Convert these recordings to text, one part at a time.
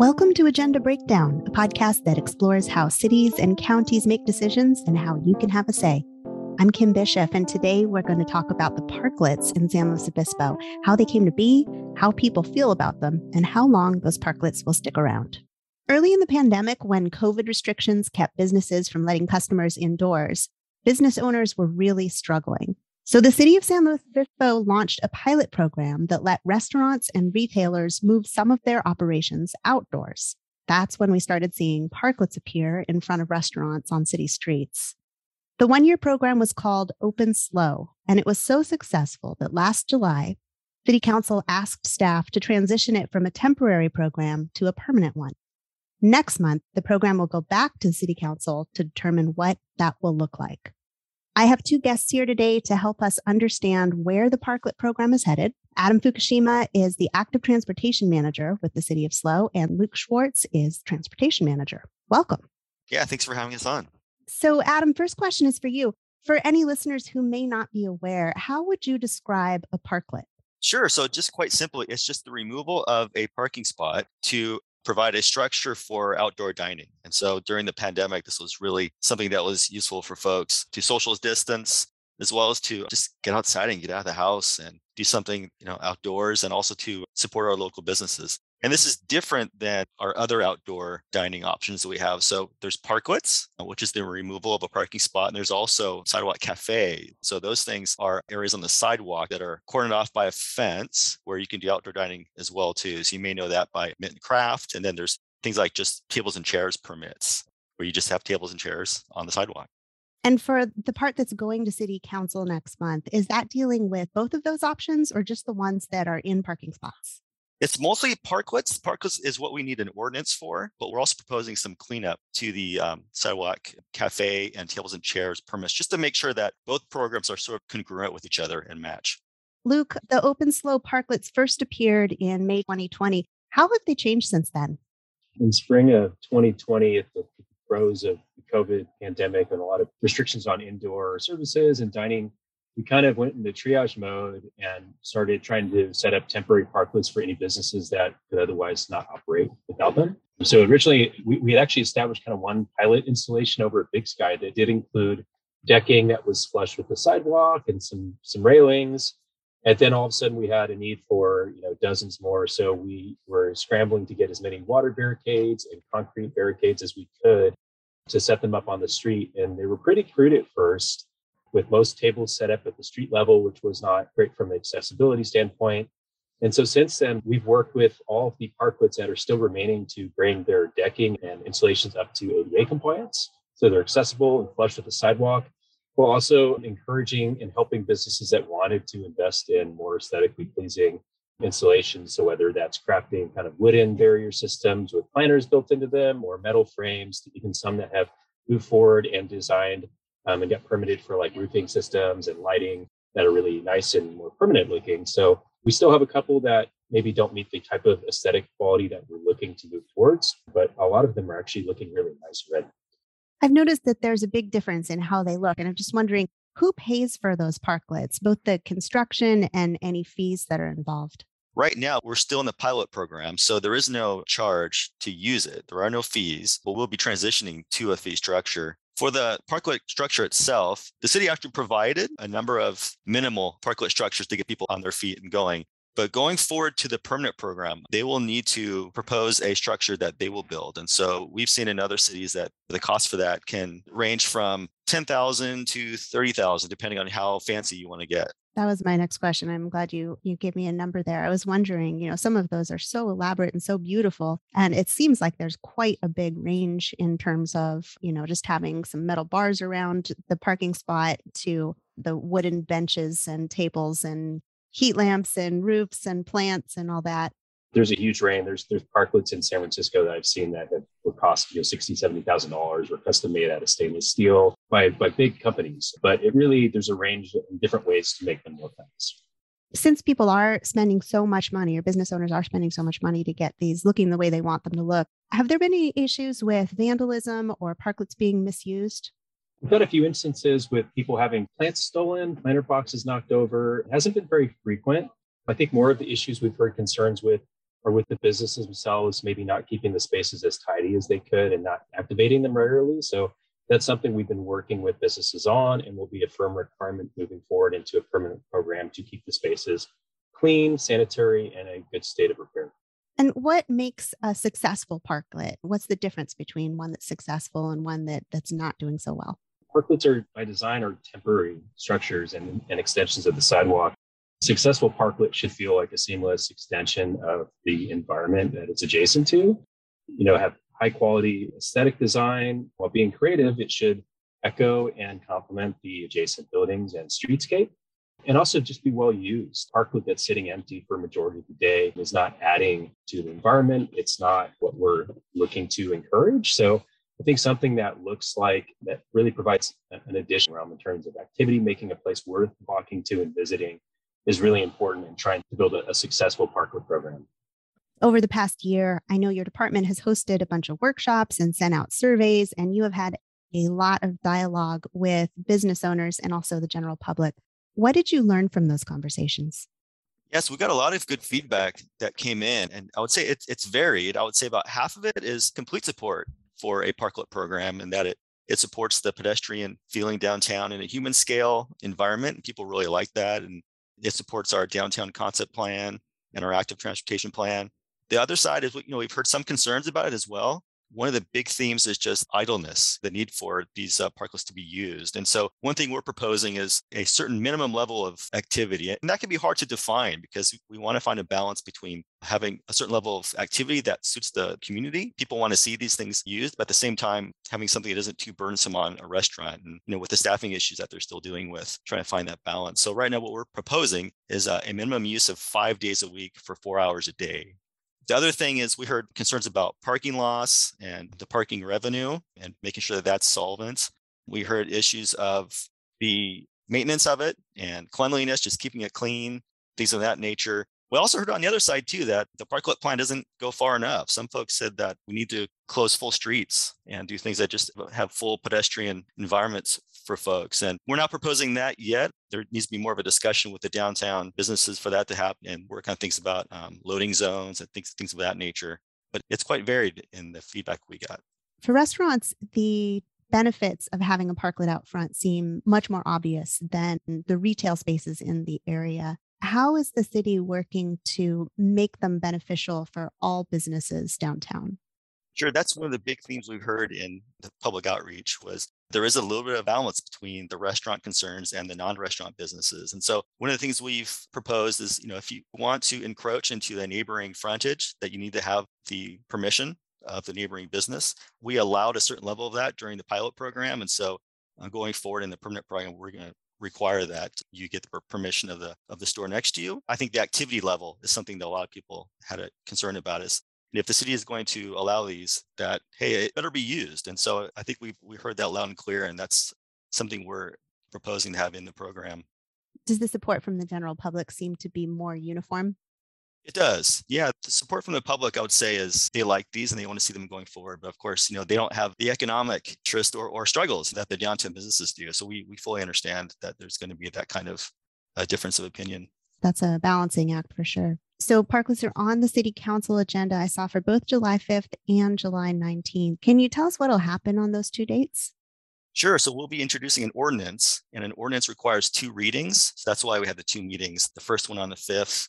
Welcome to Agenda Breakdown, a podcast that explores how cities and counties make decisions and how you can have a say. I'm Kim Bishop, and today we're going to talk about the parklets in San Luis Obispo, how they came to be, how people feel about them, and how long those parklets will stick around. Early in the pandemic, when COVID restrictions kept businesses from letting customers indoors, business owners were really struggling. So the city of San Luis Obispo launched a pilot program that let restaurants and retailers move some of their operations outdoors. That's when we started seeing parklets appear in front of restaurants on city streets. The one year program was called Open SLO, and it was so successful that last July, City Council asked staff to transition it from a temporary program to a permanent one. Next month, the program will go back to the City Council to determine what that will look like. I have two guests here today to help us understand where the Parklet program is headed. Adam Fukushima is the active transportation manager with the city of SLO, and Luke Schwartz is transportation manager. Welcome. Yeah, thanks for having us on. So, Adam, first question is for you. For any listeners who may not be aware, how would you describe a parklet? Sure. So, just quite simply, it's just the removal of a parking spot to provide a structure for outdoor dining. And so during the pandemic, this was really something that was useful for folks to social distance as well as to just get outside and get out of the house and do something, you know, outdoors and also to support our local businesses. And this is different than our other outdoor dining options that we have. So there's parklets, uh, which is the removal of a parking spot. And there's also sidewalk cafe. So those things are areas on the sidewalk that are cordoned off by a fence where you can do outdoor dining as well too. So you may know that by Mint and Craft. And then there's things like just tables and chairs permits where you just have tables and chairs on the sidewalk. And for the part that's going to city council next month, is that dealing with both of those options or just the ones that are in parking spots? It's mostly parklets. Parklets is what we need an ordinance for, but we're also proposing some cleanup to the um, sidewalk cafe and tables and chairs permits just to make sure that both programs are sort of congruent with each other and match. Luke, the open SLO parklets first appeared in May 2020. How have they changed since then? In spring of 2020, at the throes of the COVID pandemic and a lot of restrictions on indoor services and dining, we kind of went into triage mode and started trying to set up temporary parklets for any businesses that could otherwise not operate without them. So originally, we, we had actually established kind of one pilot installation over at Big Sky that did include decking that was flush with the sidewalk and some some railings. And then all of a sudden, we had a need for you know dozens more. So we were scrambling to get as many water barricades and concrete barricades as we could to set them up on the street. And they were pretty crude at first with most tables set up at the street level, which was not great from an accessibility standpoint. And so since then, we've worked with all of the parklets that are still remaining to bring their decking and installations up to ADA compliance. So they're accessible and flush with the sidewalk, while also encouraging and helping businesses that wanted to invest in more aesthetically pleasing installations. So whether that's crafting kind of wooden barrier systems with planters built into them or metal frames, even some that have moved forward and designed um, and get permitted for like roofing systems and lighting that are really nice and more permanent looking. So we still have a couple that maybe don't meet the type of aesthetic quality that we're looking to move towards, but a lot of them are actually looking really nice red. I've noticed that there's a big difference in how they look. And I'm just wondering who pays for those parklets, both the construction and any fees that are involved? Right now, we're still in the pilot program, so there is no charge to use it. There are no fees, but we'll be transitioning to a fee structure for the parklet structure itself, the city actually provided a number of minimal parklet structures to get people on their feet and going. But going forward to the permanent program, they will need to propose a structure that they will build. And so we've seen in other cities that the cost for that can range from 10,000 to 30,000 depending on how fancy you want to get. That was my next question. I'm glad you you gave me a number there. I was wondering, you know, some of those are so elaborate and so beautiful and it seems like there's quite a big range in terms of, you know, just having some metal bars around the parking spot to the wooden benches and tables and heat lamps and roofs and plants and all that there's a huge range. There's there's parklets in San Francisco that I've seen that have would cost you know sixty seventy thousand dollars, were custom made out of stainless steel by by big companies. But it really there's a range of different ways to make them more famous. Since people are spending so much money, or business owners are spending so much money to get these looking the way they want them to look, have there been any issues with vandalism or parklets being misused? We've had a few instances with people having plants stolen, planter boxes knocked over. It hasn't been very frequent. I think more of the issues we've heard concerns with or with the businesses themselves, maybe not keeping the spaces as tidy as they could and not activating them regularly. So that's something we've been working with businesses on and will be a firm requirement moving forward into a permanent program to keep the spaces clean, sanitary, and a good state of repair. And what makes a successful parklet? What's the difference between one that's successful and one that, that's not doing so well? Parklets are by design are temporary structures and, and extensions of the sidewalk. Successful parklet should feel like a seamless extension of the environment that it's adjacent to. You know, have high quality aesthetic design. While being creative, it should echo and complement the adjacent buildings and streetscape and also just be well used. Parklet that's sitting empty for majority of the day is not adding to the environment. It's not what we're looking to encourage. So I think something that looks like that really provides an addition realm in terms of activity, making a place worth walking to and visiting is really important in trying to build a, a successful parklet program. Over the past year, I know your department has hosted a bunch of workshops and sent out surveys, and you have had a lot of dialogue with business owners and also the general public. What did you learn from those conversations? Yes, we got a lot of good feedback that came in, and I would say it's it's varied. I would say about half of it is complete support for a parklet program, and that it it supports the pedestrian feeling downtown in a human scale environment. And people really like that, and it supports our downtown concept plan and our active transportation plan. The other side is, you know, we've heard some concerns about it as well one of the big themes is just idleness, the need for these uh, parklets to be used. And so, one thing we're proposing is a certain minimum level of activity. And that can be hard to define because we want to find a balance between having a certain level of activity that suits the community. People want to see these things used, but at the same time, having something that isn't too burdensome on a restaurant. And, you know, with the staffing issues that they're still dealing with, trying to find that balance. So, right now, what we're proposing is uh, a minimum use of five days a week for four hours a day. The other thing is we heard concerns about parking loss and the parking revenue and making sure that that's solvent. We heard issues of the maintenance of it and cleanliness, just keeping it clean, things of that nature. We also heard on the other side too that the parklet plan doesn't go far enough. Some folks said that we need to close full streets and do things that just have full pedestrian environments for folks. And we're not proposing that yet. There needs to be more of a discussion with the downtown businesses for that to happen and work on things about um, loading zones and things, things of that nature. But it's quite varied in the feedback we got. For restaurants, the benefits of having a parklet out front seem much more obvious than the retail spaces in the area. How is the city working to make them beneficial for all businesses downtown? Sure, that's one of the big themes we've heard in the public outreach was there is a little bit of balance between the restaurant concerns and the non-restaurant businesses. And so one of the things we've proposed is, you know, if you want to encroach into the neighboring frontage, that you need to have the permission of the neighboring business. We allowed a certain level of that during the pilot program. And so uh, going forward in the permanent program, we're going to require that you get the permission of the of the store next to you. I think the activity level is something that a lot of people had a concern about is if the city is going to allow these, that hey, it better be used. And so I think we we heard that loud and clear, and that's something we're proposing to have in the program. Does the support from the general public seem to be more uniform? It does. Yeah. The support from the public, I would say, is they like these and they want to see them going forward. But of course, you know, they don't have the economic interest or, or struggles that the downtown businesses do. So we, we fully understand that there's going to be that kind of a difference of opinion. That's a balancing act for sure. So parklets are on the city council agenda I saw for both July 5th and July 19th. Can you tell us what will happen on those two dates? Sure. So we'll be introducing an ordinance, and an ordinance requires two readings. So that's why we have the two meetings. The first one on the 5th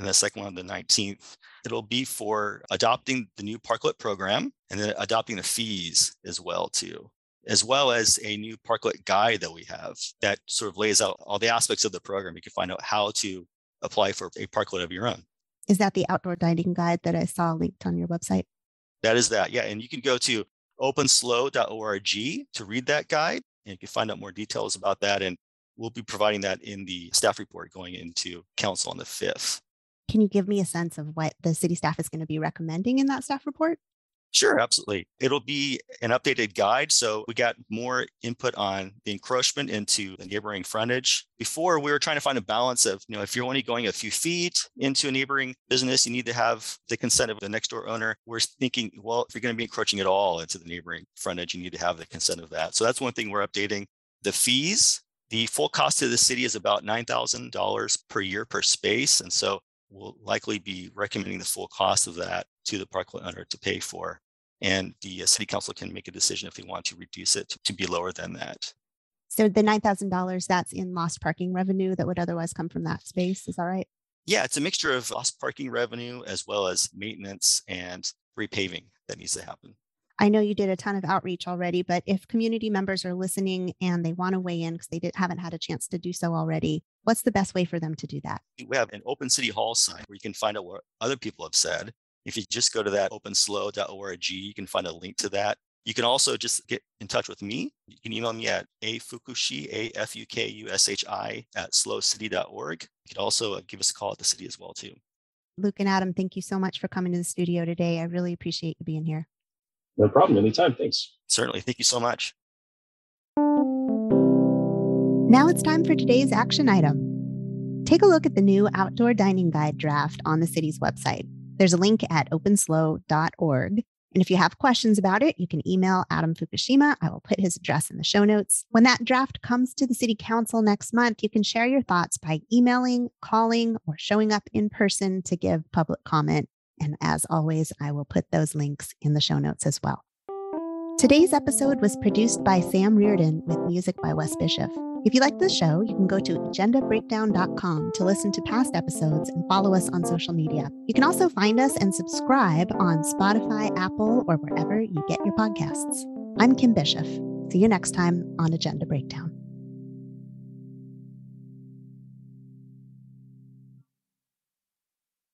and the second one on the 19th. It'll be for adopting the new parklet program and then adopting the fees as well too, as well as a new parklet guide that we have that sort of lays out all the aspects of the program. You can find out how to apply for a parklet of your own. Is that the outdoor dining guide that I saw linked on your website? That is that, yeah. And you can go to openslo.org to read that guide and you can find out more details about that. And we'll be providing that in the staff report going into council on the 5th. Can you give me a sense of what the city staff is going to be recommending in that staff report? Sure, absolutely. It'll be an updated guide. So we got more input on the encroachment into the neighboring frontage. Before we were trying to find a balance of, you know, if you're only going a few feet into a neighboring business, you need to have the consent of the next door owner. We're thinking, well, if you're going to be encroaching at all into the neighboring frontage, you need to have the consent of that. So that's one thing we're updating. The fees, the full cost to the city is about $9,000 per year per space. And so will likely be recommending the full cost of that to the parklet owner to pay for. And the uh, city council can make a decision if they want to reduce it to be lower than that. So the $9,000, that's in lost parking revenue that would otherwise come from that space. Is that right? Yeah, it's a mixture of lost parking revenue as well as maintenance and repaving that needs to happen. I know you did a ton of outreach already, but if community members are listening and they want to weigh in because they did, haven't had a chance to do so already, what's the best way for them to do that? We have an open city hall site where you can find out what other people have said. If you just go to that openslo.org, you can find a link to that. You can also just get in touch with me. You can email me at afukushi, A-F-U-K-U-S-H-I at slocity.org. You can also uh, give us a call at the city as well, too. Luke and Adam, thank you so much for coming to the studio today. I really appreciate you being here. No problem. Anytime. Thanks. Certainly. Thank you so much. Now it's time for today's action item. Take a look at the new outdoor dining guide draft on the city's website. There's a link at openslo.org. And if you have questions about it, you can email Adam Fukushima. I will put his address in the show notes. When that draft comes to the city council next month, you can share your thoughts by emailing, calling, or showing up in person to give public comment. And as always, I will put those links in the show notes as well. Today's episode was produced by Sam Reardon with music by Wes Bishop. If you like this show, you can go to agendabreakdown.com to listen to past episodes and follow us on social media. You can also find us and subscribe on Spotify, Apple, or wherever you get your podcasts. I'm Kim Bishop. See you next time on Agenda Breakdown.